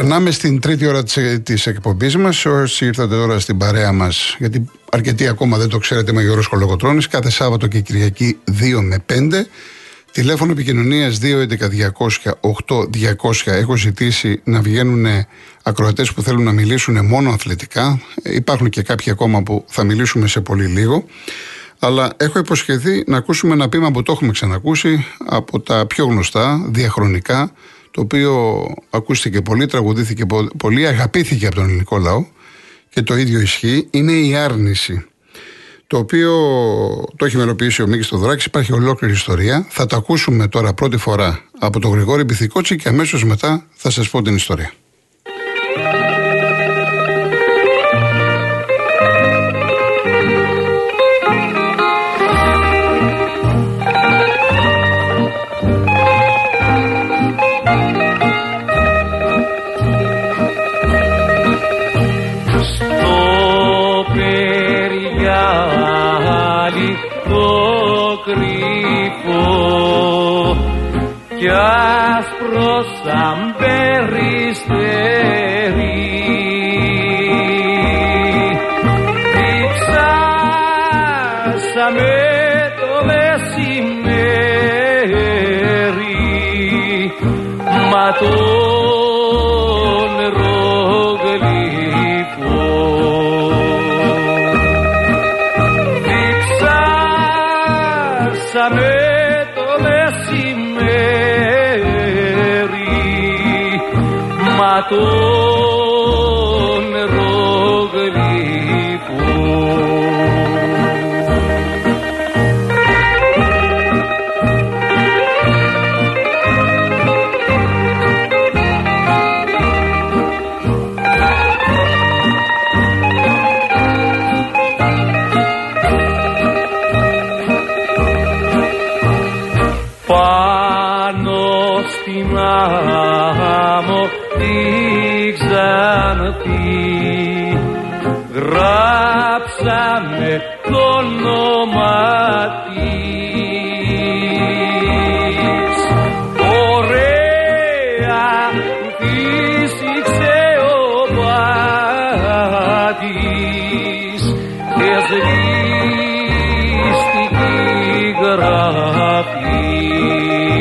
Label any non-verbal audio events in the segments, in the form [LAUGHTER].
Περνάμε στην τρίτη ώρα της εκπομπής μας Όσοι ήρθατε τώρα στην παρέα μας Γιατί αρκετοί ακόμα δεν το ξέρετε με Γιώργος Κολοκοτρώνης Κάθε Σάββατο και Κυριακή 2 με 5 Τηλέφωνο επικοινωνίας 211-200-8200. Έχω ζητήσει να βγαίνουν ακροατές που θέλουν να μιλήσουν μόνο αθλητικά. Υπάρχουν και κάποιοι ακόμα που θα μιλήσουμε σε πολύ λίγο. Αλλά έχω υποσχεθεί να ακούσουμε ένα πείμα που το έχουμε ξανακούσει από τα πιο γνωστά, διαχρονικά, το οποίο ακούστηκε πολύ, τραγουδήθηκε πολύ, αγαπήθηκε από τον ελληνικό λαό και το ίδιο ισχύει, είναι η άρνηση. Το οποίο το έχει μελοποιήσει ο Μίκης Θοδωράκης, υπάρχει ολόκληρη ιστορία. Θα το ακούσουμε τώρα πρώτη φορά από τον Γρηγόρη Πυθικότσι και αμέσως μετά θα σας πω την ιστορία. Σαν περιστερί. Διψάσαμε το μεσημέρι, μα τον τον You.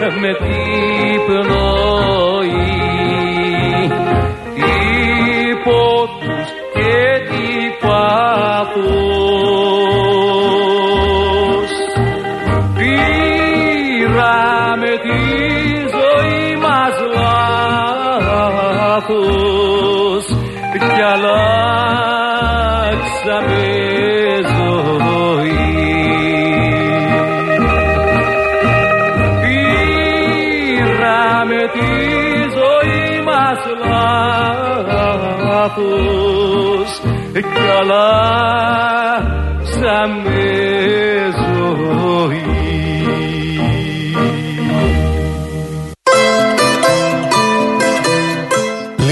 Με την πνοή κι αλλάξαμε ζωή.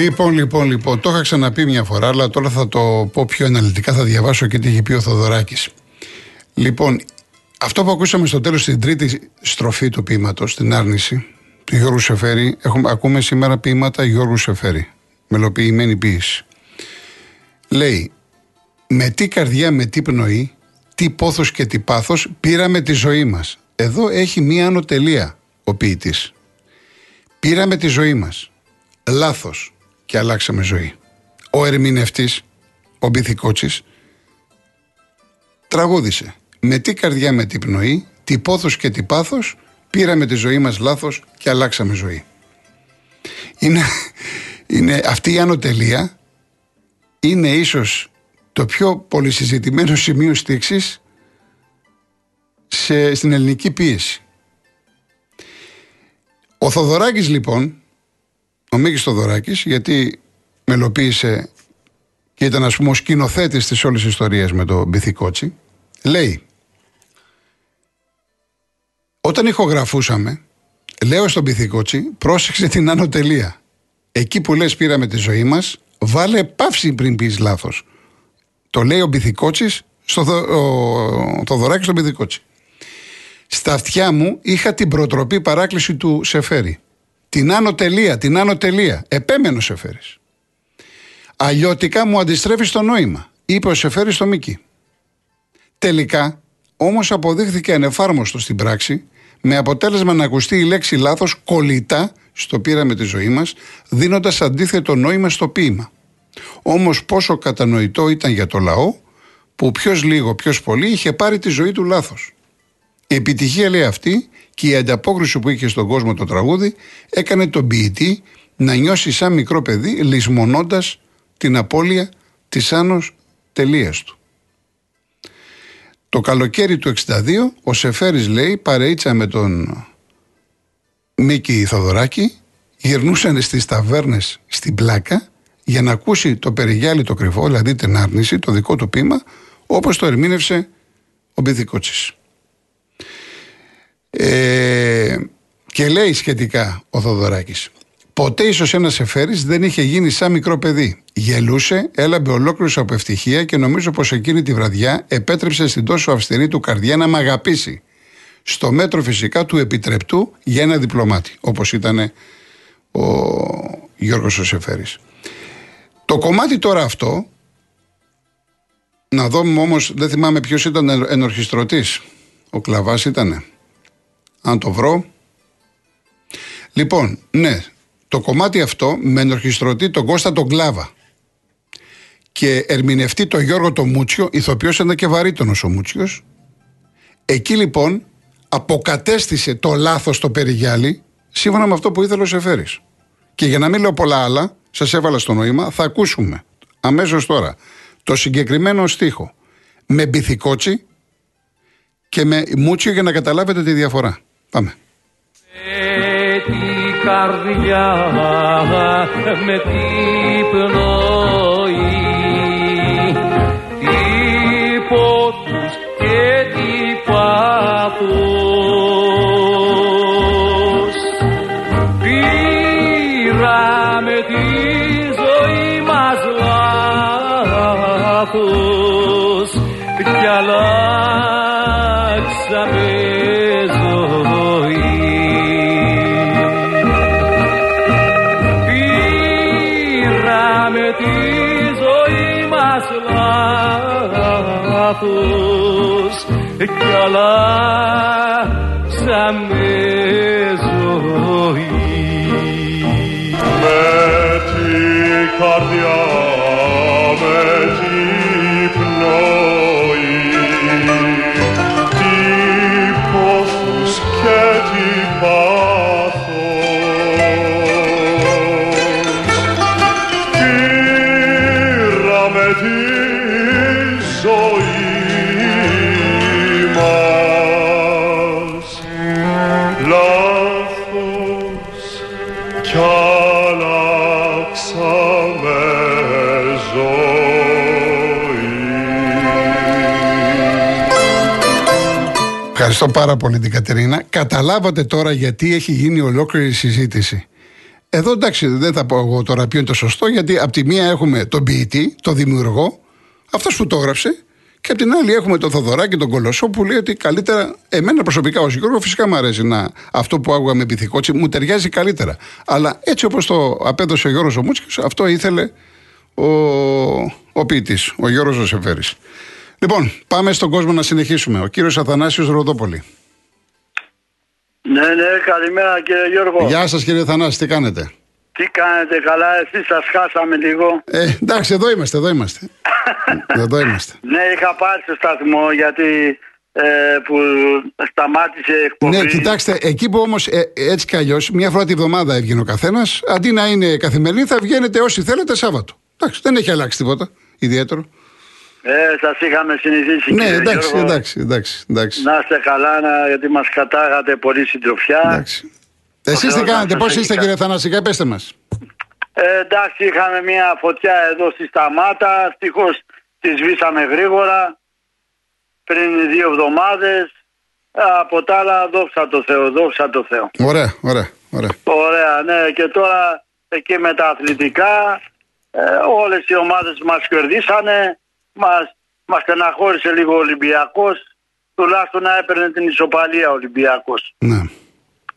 Λοιπόν, λοιπόν, λοιπόν, το είχα ξαναπεί μια φορά, αλλά τώρα θα το πω πιο αναλυτικά, θα διαβάσω και τι είχε πει ο Θοδωράκης. Λοιπόν, αυτό που ακούσαμε στο τέλος στην τρίτη στροφή του ποίηματος, στην άρνηση του Γιώργου Σεφέρη, έχουμε, ακούμε σήμερα ποίηματα Γιώργου Σεφέρη, μελοποιημένη ποίηση. Λέει, με τι καρδιά, με τι πνοή, τι πόθος και τι πάθος πήραμε τη ζωή μας. Εδώ έχει μία ανωτελεία ο ποιητής. Πήραμε τη ζωή μας. Λάθος και αλλάξαμε ζωή. Ο ερμηνευτής, ο Μπιθικότσης, τραγούδισε. Με τι καρδιά, με τι πνοή, τι πόθος και τι πάθος πήραμε τη ζωή μας λάθος και αλλάξαμε ζωή. Είναι, [LAUGHS] είναι αυτή η ανωτελεία είναι ίσως το πιο πολυσυζητημένο σημείο στήξης σε, στην ελληνική πίεση. Ο Θοδωράκης λοιπόν, ο Μίκης Θοδωράκης, γιατί μελοποίησε και ήταν ας πούμε ο σκηνοθέτης της όλης ιστορίας με τον Μπιθικότσι, λέει όταν ηχογραφούσαμε, λέω στον Πυθικότσι, πρόσεξε την άνω τελεία. Εκεί που λες πήραμε τη ζωή μας, βάλε παύση πριν πεις λάθος. Το λέει ο Πυθικότσης, στο, ο Θοδωράκης στον Πυθικότσι. Στα αυτιά μου είχα την προτροπή παράκληση του Σεφέρη. Την άνω τελεία, την άνω τελεία. Επέμενος Σεφέρης. Αλλιώτικα μου αντιστρέφει το νόημα, είπε ο Σεφέρης στο Μίκη. Τελικά, όμως αποδείχθηκε ανεφάρμοστο στην πράξη, με αποτέλεσμα να ακουστεί η λέξη λάθος κολλητά στο πείραμε της ζωής μας, δίνοντας αντίθετο νόημα στο ποίημα. Όμως πόσο κατανοητό ήταν για το λαό, που ποιος λίγο, ποιος πολύ είχε πάρει τη ζωή του λάθος. Η επιτυχία λέει αυτή και η ανταπόκριση που είχε στον κόσμο το τραγούδι έκανε τον ποιητή να νιώσει σαν μικρό παιδί λησμονώντας την απώλεια της άνος τελείας του. Το καλοκαίρι του 62 ο Σεφέρης λέει παρείτσα με τον Μίκη Θοδωράκη γυρνούσαν στις ταβέρνες στην πλάκα για να ακούσει το περιγιάλι το κρυφό, δηλαδή την άρνηση, το δικό του πείμα, όπως το ερμήνευσε ο Μπιθικότσης. Ε, και λέει σχετικά ο Θοδωράκης Ποτέ ίσως ένας Εφέρη δεν είχε γίνει σαν μικρό παιδί. Γελούσε, έλαμπε ολόκληρο από ευτυχία και νομίζω πως εκείνη τη βραδιά επέτρεψε στην τόσο αυστηρή του καρδιά να με αγαπήσει. Στο μέτρο φυσικά του επιτρεπτού για ένα διπλωμάτι, όπως ήταν ο Γιώργος ο Σεφέρης. Το κομμάτι τώρα αυτό, να δούμε όμως, δεν θυμάμαι ποιος ήταν ενορχιστρωτής. Ο Κλαβάς ήτανε. Αν το βρω. Λοιπόν, ναι, το κομμάτι αυτό με ενορχιστρωτή τον Κώστα τον Κλάβα και ερμηνευτεί τον Γιώργο τον Μούτσιο, ηθοποιός ήταν και βαρύτονος ο Μούτσιος. Εκεί λοιπόν αποκατέστησε το λάθος το περιγιάλι σύμφωνα με αυτό που ήθελε ο Σεφέρης. Και για να μην λέω πολλά άλλα, σας έβαλα στο νόημα, θα ακούσουμε αμέσως τώρα το συγκεκριμένο στίχο. Με μπιθικότσι και με μούτσιο για να καταλάβετε τη διαφορά. Πάμε. Καρδιά με την πνοή λάθος. Κι αλλάξαμε Ευχαριστώ πάρα πολύ την Κατερίνα. Καταλάβατε τώρα γιατί έχει γίνει ολόκληρη συζήτηση. Εδώ εντάξει, δεν θα πω εγώ τώρα ποιο είναι το σωστό, γιατί από τη μία έχουμε τον ποιητή, τον δημιουργό, αυτός που το έγραψε, και απ' την άλλη έχουμε τον Θοδωράκη, τον Κολοσσό, που λέει ότι καλύτερα. Εμένα προσωπικά ως Γιώργο, φυσικά μου αρέσει να, αυτό που άκουγα με πυθικότσι, μου ταιριάζει καλύτερα. Αλλά έτσι όπως το απέδωσε ο Γιώργος Ομούτσικο, αυτό ήθελε ο, ο ποιητής, ο Γιώργος Ζωσεφέρης. Λοιπόν, πάμε στον κόσμο να συνεχίσουμε. Ο κύριος Αθανάσιος Ροδόπολη. Ναι, ναι, καλημέρα κύριε Γιώργο. Γεια σας κύριε Θανάση, τι κάνετε; Τι κάνετε καλά, εσείς σας χάσαμε λίγο. Ε, εντάξει, εδώ είμαστε, εδώ είμαστε. [LAUGHS] εδώ είμαστε. Ναι, είχα πάρει στο σταθμό γιατί ε, που σταμάτησε η εκπομπή. Ναι, κοιτάξτε, εκεί που όμως έτσι κι αλλιώς, μία φορά τη βδομάδα έβγαινε ο καθένας, αντί να είναι καθημερινή, θα βγαίνετε όσοι θέλετε Σάββατο. Εντάξει, δεν έχει αλλάξει τίποτα ιδιαίτερο. Ε, σας είχαμε συνηθίσει Ναι, κύριε εντάξει, Γιώργο. εντάξει, εντάξει, εντάξει. Να είστε καλά, να, γιατί μας κατάγατε πολύ συντροφιά. εντάξει. Εσείς τι Θεός να κάνετε, σας πώς έχει είστε κάνει. κύριε Θανασικά, πέστε μας. Ε, εντάξει, είχαμε μια φωτιά εδώ στη Σταμάτα. Ευτυχώς τη σβήσαμε γρήγορα. Πριν δύο εβδομάδες. Ε, Από τα άλλα, δόξα τω Θεώ, δόξα τω Θεώ. Ωραία, ωραία, ωραία. Ωραία, ναι. Και τώρα εκεί με τα αθλητικά, ε, όλες οι ομάδες μας κερδίσανε. Μας, μας στεναχώρησε λίγο ο Ολυμπιακός. Τουλάχιστον να έπαιρνε την ισοπαλία ο Ολυμπιακός. Ναι.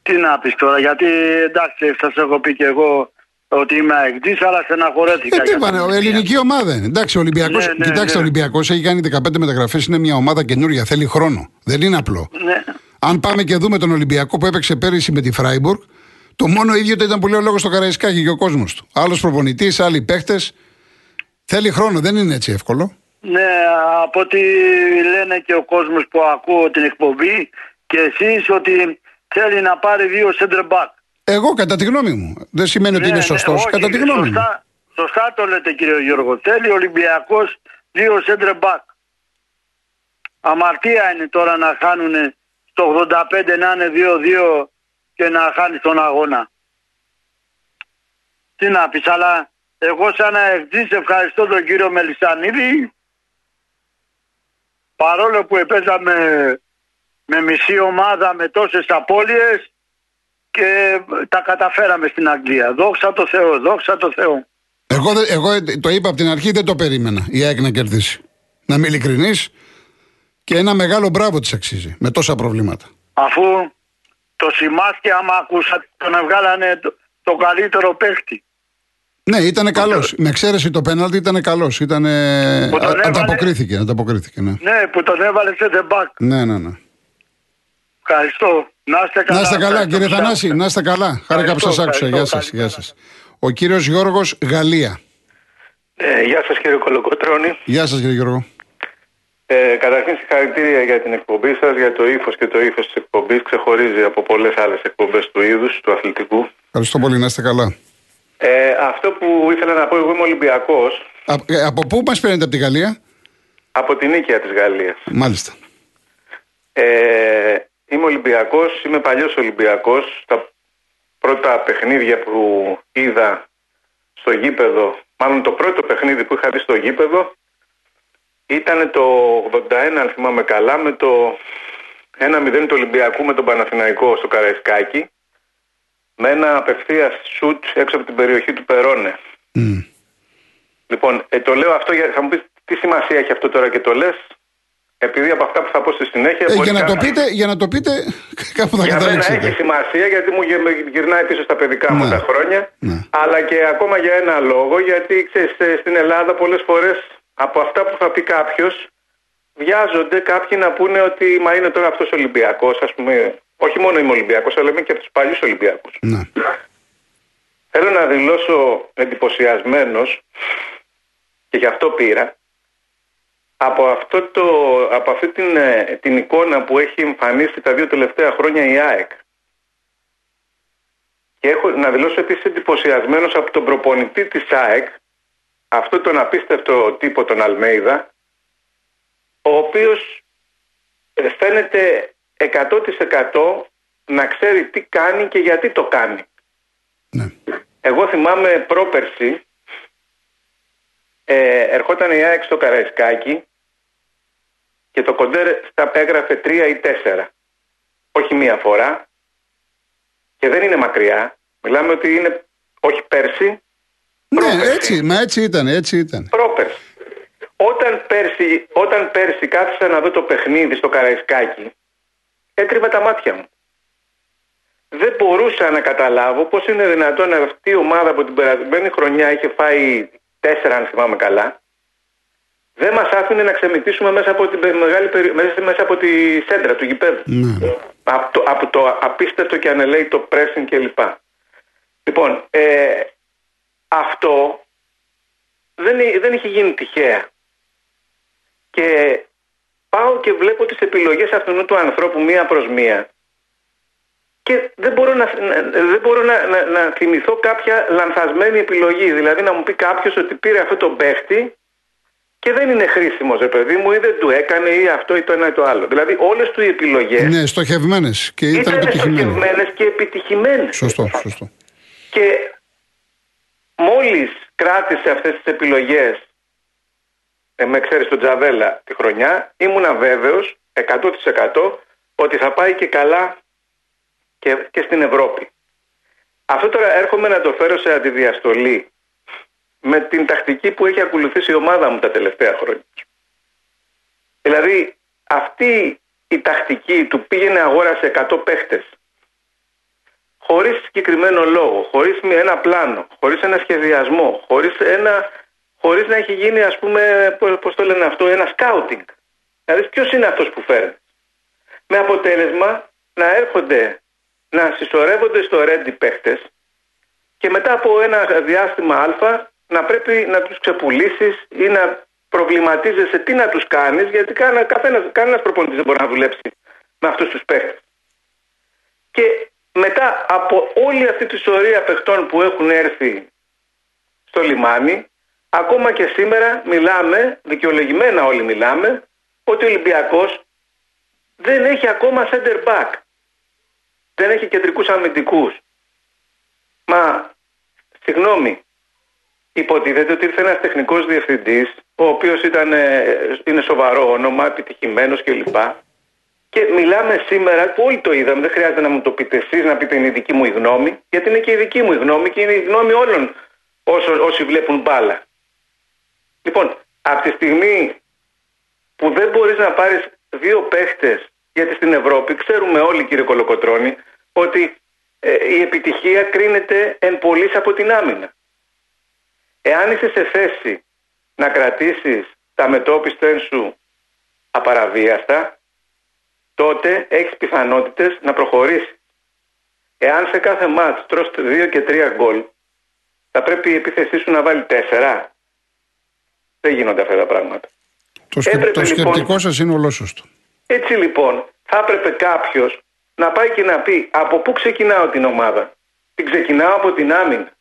Τι να πεις τώρα, γιατί εντάξει, σας έχω πει και εγώ ότι είμαι αεκτής, αλλά στεναχωρέθηκα. Ε, τι για τον πάνε, ο Ολυμπιακό. ελληνική ομάδα είναι. Εντάξει, ο Ολυμπιακό. Ναι, ναι, κοιτάξτε, ο ναι. Ολυμπιακός έχει κάνει 15 μεταγραφές. Είναι μια ομάδα καινούρια. Θέλει χρόνο. Δεν είναι απλό. Ναι. Αν πάμε και δούμε τον Ολυμπιακό που έπαιξε πέρυσι με τη Φράιμπουργκ, το μόνο ίδιο το ήταν που λέει ο λόγος στο Καραϊσκάκι και ο κόσμος του. Άλλος προπονητής, άλλοι παίχτες. Θέλει χρόνο, δεν είναι έτσι εύκολο. Ναι, από ό,τι λένε και ο κόσμος που ακούω την εκπομπή και εσείς ότι θέλει να πάρει δύο center back. Εγώ, κατά τη γνώμη μου. Δεν σημαίνει ότι Ναι, είναι ναι, σωστός. όχι, κατά τη γνώμη μου. σωστά, σωστά το λέτε κύριε Γιώργο. Θέλει ο Ολυμπιακός δύο center back. Αμαρτία είναι τώρα να χάνουν στο 85 να είναι 2-2 και να χάνει τον αγώνα. Τι να πεις, αλλά εγώ σαν αεκτής ευχαριστώ τον κύριο Μελισανίδη παρόλο που επέζαμε με μισή ομάδα με τόσες απώλειες και τα καταφέραμε στην Αγγλία. Δόξα τω Θεώ, δόξα τω Θεώ. Εγώ, δεν- εγώ το είπα από την αρχή, δεν το περίμενα η ΑΕΚ να κερδίσει. Να είμαι ειλικρινής και ένα μεγάλο μπράβο της αξίζει με τόσα προβλήματα. Αφού το Σιμάσκι άμα ακούσατε τον βγάλανε το, το καλύτερο παίχτη. Ναι, ήταν καλός. Με εξαίρεση το πέναλτι ήταν καλός. Ήταν. Που τον έβαλε. Ανταποκρίθηκε, ανταποκρίθηκε, ναι. Ναι, που τον έβαλε σε the back. Ναι, ναι, ναι. Ευχαριστώ. Να είστε καλά. Να είστε καλά, Ευχαριστώ κύριε που Θανάση, άκουσατε. να είστε καλά. Χάρηκα που σας Ευχαριστώ, άκουσα. Γεια ευχαριστώ. σα. Γεια Καλή σας. Ο κύριος Γιώργος Γαλλία. Ε, γεια σας κύριε Κολοκοτρώνη. Γεια σας, κύριε Γιώργο. Ε, καταρχήν συγχαρητήρια για την εκπομπή σας, για το ύφος και το ύφος της εκπομπής. Ξεχωρίζει από πολλές άλλες εκπομπές του είδους, του αθλητικού. Ευχαριστώ πολύ, να είστε καλά. Ε, αυτό που ήθελα να πω, εγώ είμαι Ολυμπιακός Α, ε, από πού μας παίρνετε από τη Γαλλία, από την Νίκαια της Γαλλίας. Μάλιστα. Ε, είμαι Ολυμπιακός, είμαι παλιός Ολυμπιακός. Τα πρώτα παιχνίδια που είδα στο γήπεδο, μάλλον το πρώτο παιχνίδι που είχα δει στο γήπεδο, ήταν το 81, αν θυμάμαι καλά, με το 1-0 του Ολυμπιακού με τον Παναθηναϊκό στο Καραϊσκάκι, με ένα απευθείας σουτ έξω από την περιοχή του Περόνε. Μμ. Λοιπόν, ε, το λέω αυτό για θα μου πεις τι σημασία έχει αυτό τώρα και το λες; Επειδή από αυτά που θα πω στη συνέχεια. Ε, μπορεί για, να το κα- πείτε, για να το πείτε, [LAUGHS] κάπου θα για μένα έχει καταλήξετε. σημασία γιατί μου γε- με γυρνάει πίσω στα παιδικά μου Ναι. τα χρόνια. Ναι. Αλλά και ακόμα για ένα λόγο, γιατί ξέρεις, ε, στην Ελλάδα πολλές φορές από αυτά που θα πει κάποιος, βιάζονται κάποιοι να πούνε ότι μα είναι τώρα αυτός Ολυμπιακός, ας πούμε. Όχι μόνο είμαι Ολυμπιακός, αλλά είμαι και από τους παλιούς Ολυμπιακούς. Ναι. Θέλω να δηλώσω εντυπωσιασμένος και γι' αυτό πήρα από, αυτό το, από αυτή την, ε, την εικόνα που έχει εμφανίσει τα δύο τελευταία χρόνια η ΑΕΚ. Και έχω να δηλώσω επίσης εντυπωσιασμένος από τον προπονητή της ΑΕΚ, αυτό τον απίστευτο τύπο τον Αλμέιδα, ο οποίος ε, φαίνεται 100% να ξέρει τι κάνει και γιατί το κάνει. ναι. Εγώ θυμάμαι πρόπερση ε, ερχόταν η ΑΕΚ στο Καραϊσκάκι και το κοντέρ στα έγραφε τρία ή τέσσερα. Όχι μία φορά και δεν είναι μακριά. Μιλάμε ότι είναι όχι πέρσι, Ναι, Πρόπερση. έτσι, μα έτσι ήταν, έτσι ήταν. πρόπερση. Όταν πέρσι, όταν πέρσι κάθισα να δω το παιχνίδι στο Καραϊσκάκι, έτριβα τα μάτια μου. Δεν μπορούσα να καταλάβω πώς είναι δυνατόν αυτή η ομάδα από την περασμένη χρονιά είχε φάει τέσσερα αν θυμάμαι καλά. Δεν μας άφηνε να ξεμητήσουμε μέσα από, την πε- μεγάλη, περι- μέσα, μέσα από τη σέντρα του γηπέδου. Ναι. Από το, από το απίστευτο και ανελαίητο pressing κλπ. Λοιπόν, ε, αυτό δεν, εί- δεν είχε γίνει τυχαία. Και πάω και βλέπω τις επιλογές αυτού του ανθρώπου μία προς μία και δεν μπορώ να, να- δεν μπορώ να, να, να θυμηθώ κάποια λανθασμένη επιλογή. Δηλαδή να μου πει κάποιος ότι πήρε αυτό το παίχτη και δεν είναι χρήσιμος, ρε παιδί μου, ή δεν του έκανε ή αυτό ή το ένα ή το άλλο. Δηλαδή, όλες του οι επιλογές Ναι, στοχευμένες και ήταν ήταν επιτυχημένες. στοχευμένες και επιτυχημένες. Σωστό, σωστό. Και μόλις κράτησε αυτές τις επιλογές ε, με ξέρεις τον Τζαβέλα τη χρονιά ήμουνα βέβαιος 100% ότι θα πάει και καλά και, και στην Ευρώπη. Αυτό τώρα έρχομαι να το φέρω σε αντιδιαστολή με την τακτική που έχει ακολουθήσει η ομάδα μου τα τελευταία χρόνια. Δηλαδή αυτή η τακτική του πήγαινε αγόρασε 100 παίχτες χωρίς συγκεκριμένο λόγο, χωρίς μια- ένα πλάνο, χωρίς ένα σχεδιασμό, χωρίς, ένα, χωρίς να έχει γίνει ας πούμε, πώς, πώς το λένε αυτό, ένα σκάουτινγκ. Δηλαδή ποιος είναι αυτός που φέρνει; Με αποτέλεσμα να έρχονται, να συσσωρεύονται στο ρέντι παίχτες και μετά από ένα διάστημα α να πρέπει να τους ξεπουλήσεις ή να προβληματίζεσαι τι να τους κάνεις γιατί κανένα, καθένας, κανένας προπονητής δεν μπορεί να δουλέψει με αυτούς τους παίχτες. Και μετά από όλη αυτή τη σωρία παιχτών που έχουν έρθει στο λιμάνι, ακόμα και σήμερα μιλάμε, δικαιολογημένα όλοι μιλάμε, ότι ο Ολυμπιακός δεν έχει ακόμα center back. Δεν έχει κεντρικούς αμυντικούς. Μα, συγγνώμη, υποτίθεται ότι ήρθε ένας τεχνικός διευθυντής, ο οποίος ήταν, ε, είναι σοβαρό όνομα, επιτυχημένος κλπ. Και μιλάμε σήμερα που όλοι το είδαμε, δεν χρειάζεται να μου το πείτε εσείς, να πείτε είναι η δική μου η γνώμη, γιατί είναι και η δική μου η γνώμη και είναι η γνώμη όλων όσων, όσοι βλέπουν μπάλα. Λοιπόν, από τη στιγμή που δεν μπορείς να πάρεις δύο παίχτες, γιατί στην Ευρώπη ξέρουμε όλοι κύριε Κολοκοτρώνη, ότι ε, η επιτυχία κρίνεται εν πολλής από την άμυνα. Εάν είσαι σε θέση να κρατήσεις τα μετόπιστεν σου απαραβίαστα, τότε έχεις πιθανότητες να προχωρήσεις. Εάν σε κάθε μάτς τρως 2 και 3 γκολ, θα πρέπει η επίθεσή σου να βάλει 4. Δεν γίνονται αυτά τα πράγματα. Το, σκε- Έπρεπε, το λοιπόν- σκεπτικό σας είναι ολόσωστο. Έτσι λοιπόν, θα έπρεπε κάποιος να πάει και να πει από πού ξεκινάω την ομάδα; Την ξεκινάω από την άμυνα.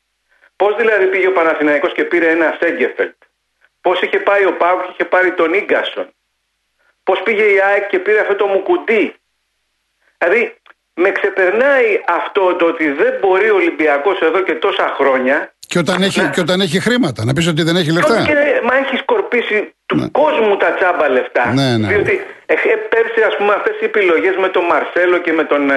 Πώς δηλαδή πήγε ο Παναθηναϊκός και πήρε ένα Σέγκεφελτ; Πώς είχε πάει ο Πάουκ και είχε πάρει τον γκασον. Πώς πήγε η ΑΕΚ και πήρε αυτό το Μουκουντί. Δηλαδή, με ξεπερνάει αυτό το ότι δεν μπορεί ο Ολυμπιακός εδώ και τόσα χρόνια Και όταν, έχει, και όταν έχει χρήματα, να πεις ότι δεν έχει λεφτά. και, μα έχει σκορπίσει του Ναι. κόσμου τα τσάμπα λεφτά. Ναι, ναι. Διότι ε, ε, πέρσι, ας πούμε, αυτές οι επιλογές με τον Μαρσέλο και με τον... ε,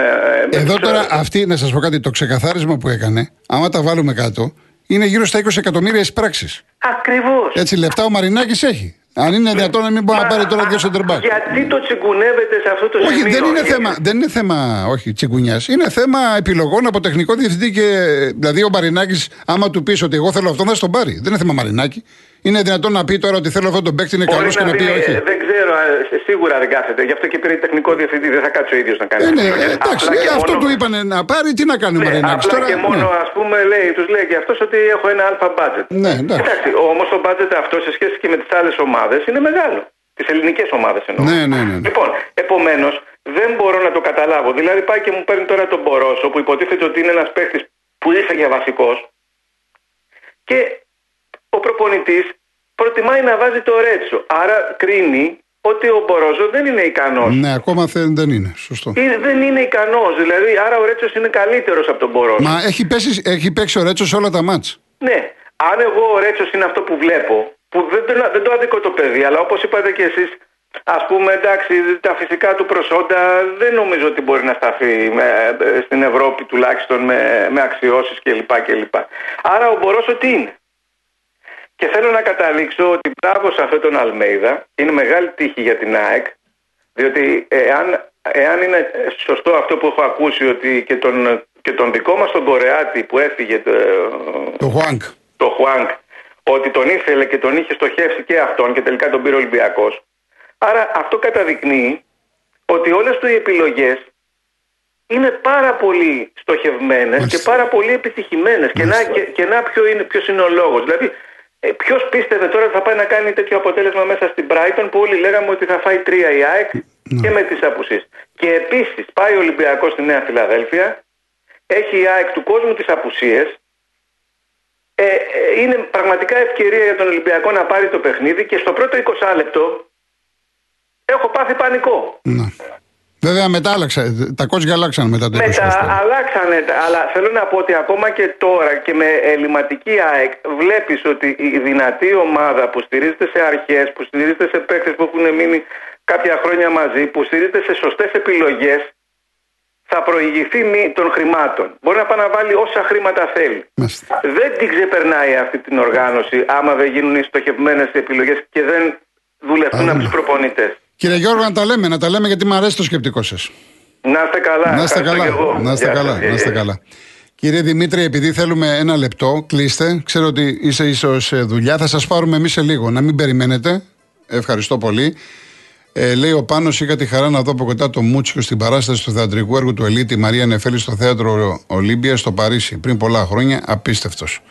με Εδώ τους, τώρα ε, αυτή, να σας πω κάτι, το ξεκαθάρισμα που έκανε, άμα τα βάλουμε κάτω, είναι γύρω στα 20 εκατομμύρια εισπράξεις. Ακριβώς. Έτσι λεφτά ο Μαρινάκης έχει. Αν είναι δυνατόν να μην μπορεί να Μα, πάρει τώρα δύο α, center back. Γιατί το τσιγκουνεύετε σε αυτό το Όχι, σημείο. δεν είναι, Ε, θέμα, δεν είναι θέμα όχι, τσιγκουνιάς. Είναι θέμα επιλογών από τεχνικό διευθυντή και. Δηλαδή, ο Μαρινάκης, άμα του πεις ότι εγώ θέλω αυτόν, θα στον πάρει. Δεν είναι θέμα Μαρινάκη. Είναι δυνατόν να πει τώρα ότι θέλω αυτόν τον παίκτη, είναι Μπορεί καλός και να να πει πει, όχι. ε, δεν ξέρω, ε, σίγουρα δεν κάθεται. Γι' αυτό και πήρε τεχνικό διευθυντή. Δεν θα κάτσει ο ίδιος να κάνει. Ε, ναι, επιλογές. εντάξει, Απλά και αυτό μόνο- του είπανε να πάρει, τι να κάνει ο Ναι, Μαρινάκη απλά τώρα. και μόνο, ναι. ας πούμε, λέει, τους λέει και αυτός ότι έχω ένα αλφα budget. Ναι, εντάξει. Εντάξει, όμως το budget αυτό σε σχέση και με τις άλλες ομάδες είναι μεγάλο. Τις ελληνικές ομάδες εννοώ. Ναι, ναι, ναι, ναι. Λοιπόν, επομένως, δεν μπορώ να το καταλάβω. Δηλαδή πάει και μου παίρνει τώρα τον Μπορόσο που υποτίθεται ότι είναι ένας παίχτης που ήρθε για βασικός και ο προπονητής προτιμάει να βάζει το Ρέτσο. Άρα κρίνει ότι ο Μπορόζο δεν είναι ικανός. Ναι, ακόμα θε- δεν είναι. Σωστό. Ή δεν είναι ικανός. Δηλαδή, άρα ο Ρέτσος είναι καλύτερος από τον Μπορόζο. Μα έχει, πέσει, έχει παίξει ο Ρέτσος σε όλα τα μάτς. Ναι, αν εγώ ο Ρέτσος είναι αυτό που βλέπω, που δεν, δεν, δεν το αδικό το παιδί, αλλά όπως είπατε και εσείς, ας πούμε εντάξει τα φυσικά του προσόντα δεν νομίζω ότι μπορεί να σταθεί με, ε, στην Ευρώπη τουλάχιστον με, με αξιώσεις κλπ. κλπ. Άρα ο Μπορόσο τι είναι; Και θέλω να καταλήξω ότι μπράβο σε αυτόν τον Αλμέιδα είναι μεγάλη τύχη για την ΑΕΚ διότι εάν, εάν είναι σωστό αυτό που έχω ακούσει ότι και τον, και τον δικό μας τον Κορεάτη που έφυγε το, Το Χουάνκ. το Χουάνκ ότι τον ήθελε και τον είχε στοχεύσει και αυτόν και τελικά τον πήρε ο Ολυμπιακός. Άρα αυτό καταδεικνύει ότι όλες του οι επιλογές είναι πάρα πολύ στοχευμένες Μάλιστα. και πάρα πολύ επιτυχημένες. Και να, και, και να ποιο είναι, ποιος είναι ο λόγος. Δηλαδή, ε, ποιος πίστευε τώρα ότι θα πάει να κάνει τέτοιο αποτέλεσμα μέσα στην Brighton που όλοι λέγαμε ότι θα φάει τρία η ΑΕΚ και με τις απουσίες. Και επίσης πάει ο Ολυμπιακός στη Νέα Φιλαδέλφια, έχει η ΑΕΚ του κόσμου τις απουσίες ε, ε, είναι πραγματικά ευκαιρία για τον Ολυμπιακό να πάρει το παιχνίδι και στο πρώτο 20 λεπτό έχω πάθει πανικό. Ναι. Βέβαια μετά άλλαξε. Τα κότσια αλλάξαν μετά το 20. Μετά αλλάξανε, αλλά θέλω να πω ότι ακόμα και τώρα και με ελληματική ΑΕΚ βλέπεις ότι η δυνατή ομάδα που στηρίζεται σε αρχές, που στηρίζεται σε παίκτες που έχουν μείνει κάποια χρόνια μαζί, που στηρίζεται σε σωστές επιλογές, θα προηγηθεί μη των χρημάτων. Μπορεί να πάει να βάλει όσα χρήματα θέλει. Μάλιστα. Δεν την ξεπερνάει αυτή την οργάνωση άμα δεν γίνουν οι στοχευμένες επιλογές και δεν δουλευτούν Α, από ναι. τους προπονητές. Κύριε Γιώργο, να τα λέμε, να τα λέμε γιατί μου αρέσει το σκεπτικό σας. Να είστε καλά. Να είστε Ευχαριστώ καλά. και εγώ. Να είστε Γεια καλά. σας. Να είστε καλά. Κύριε Δημήτρη, επειδή θέλουμε ένα λεπτό, κλείστε. Ξέρω ότι είσαι ίσως σε δουλειά. Θα σας πάρουμε εμείς σε λίγο. Να μην περιμένετε. Ευχαριστώ πολύ. Ε, λέει ο Πάνος, είχα τη χαρά να δω από κοντά το Μούτσικο στην παράσταση του θεατρικού έργου του Ελίτη Μαρία Νεφέλη στο θέατρο Ολύμπια στο Παρίσι πριν πολλά χρόνια. Απίστευτος.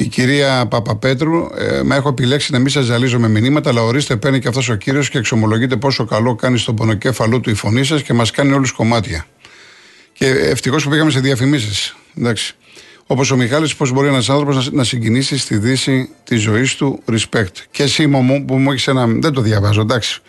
Η κυρία Παπαπέτρου, ε, με έχω επιλέξει να μην σας ζαλίζω με μηνύματα, αλλά ορίστε παίρνει και αυτός ο κύριος και εξομολογείται πόσο καλό κάνει στον πονοκέφαλό του η φωνή σας και μας κάνει όλους κομμάτια. Και ευτυχώς που πήγαμε σε διαφημίσεις. Εντάξει. Όπως ο Μιχάλης, πώς μπορεί ένας άνθρωπος να, να συγκινήσει στη δύση τη ζωή του respect. Και εσύ, μου, που μου έχεις ένα. Δεν το διαβάζω, εντάξει.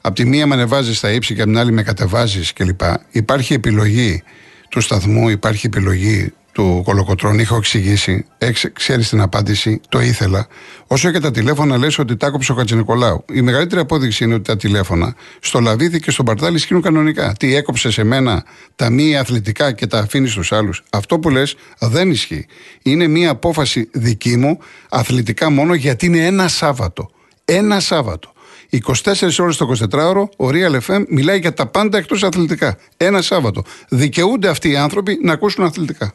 Απ' τη μία με ανεβάζεις στα ύψη και απ' την άλλη με κατεβάζεις κλπ. Υπάρχει επιλογή του σταθμού, υπάρχει επιλογή του κολοκοτρών. Είχα εξηγήσει, ξέρεις την απάντηση, το ήθελα. Όσο και τα τηλέφωνα λες ότι τα άκοψε ο Χατζηνικολάου. Η μεγαλύτερη απόδειξη είναι ότι τα τηλέφωνα στο Λαβίδι και στον Παρτάλη ισχύουν κανονικά. Τι έκοψες σε μένα τα μη αθλητικά και τα αφήνεις στους άλλους. Αυτό που λες δεν ισχύει. Είναι μια απόφαση δική μου, αθλητικά μόνο, γιατί είναι ένα Σάββατο. Ένα Σάββατο. 24 ώρες το 24ωρο, ο Real FM μιλάει για τα πάντα εκτός αθλητικά. Ένα Σάββατο. Δικαιούνται αυτοί οι άνθρωποι να ακούσουν αθλητικά.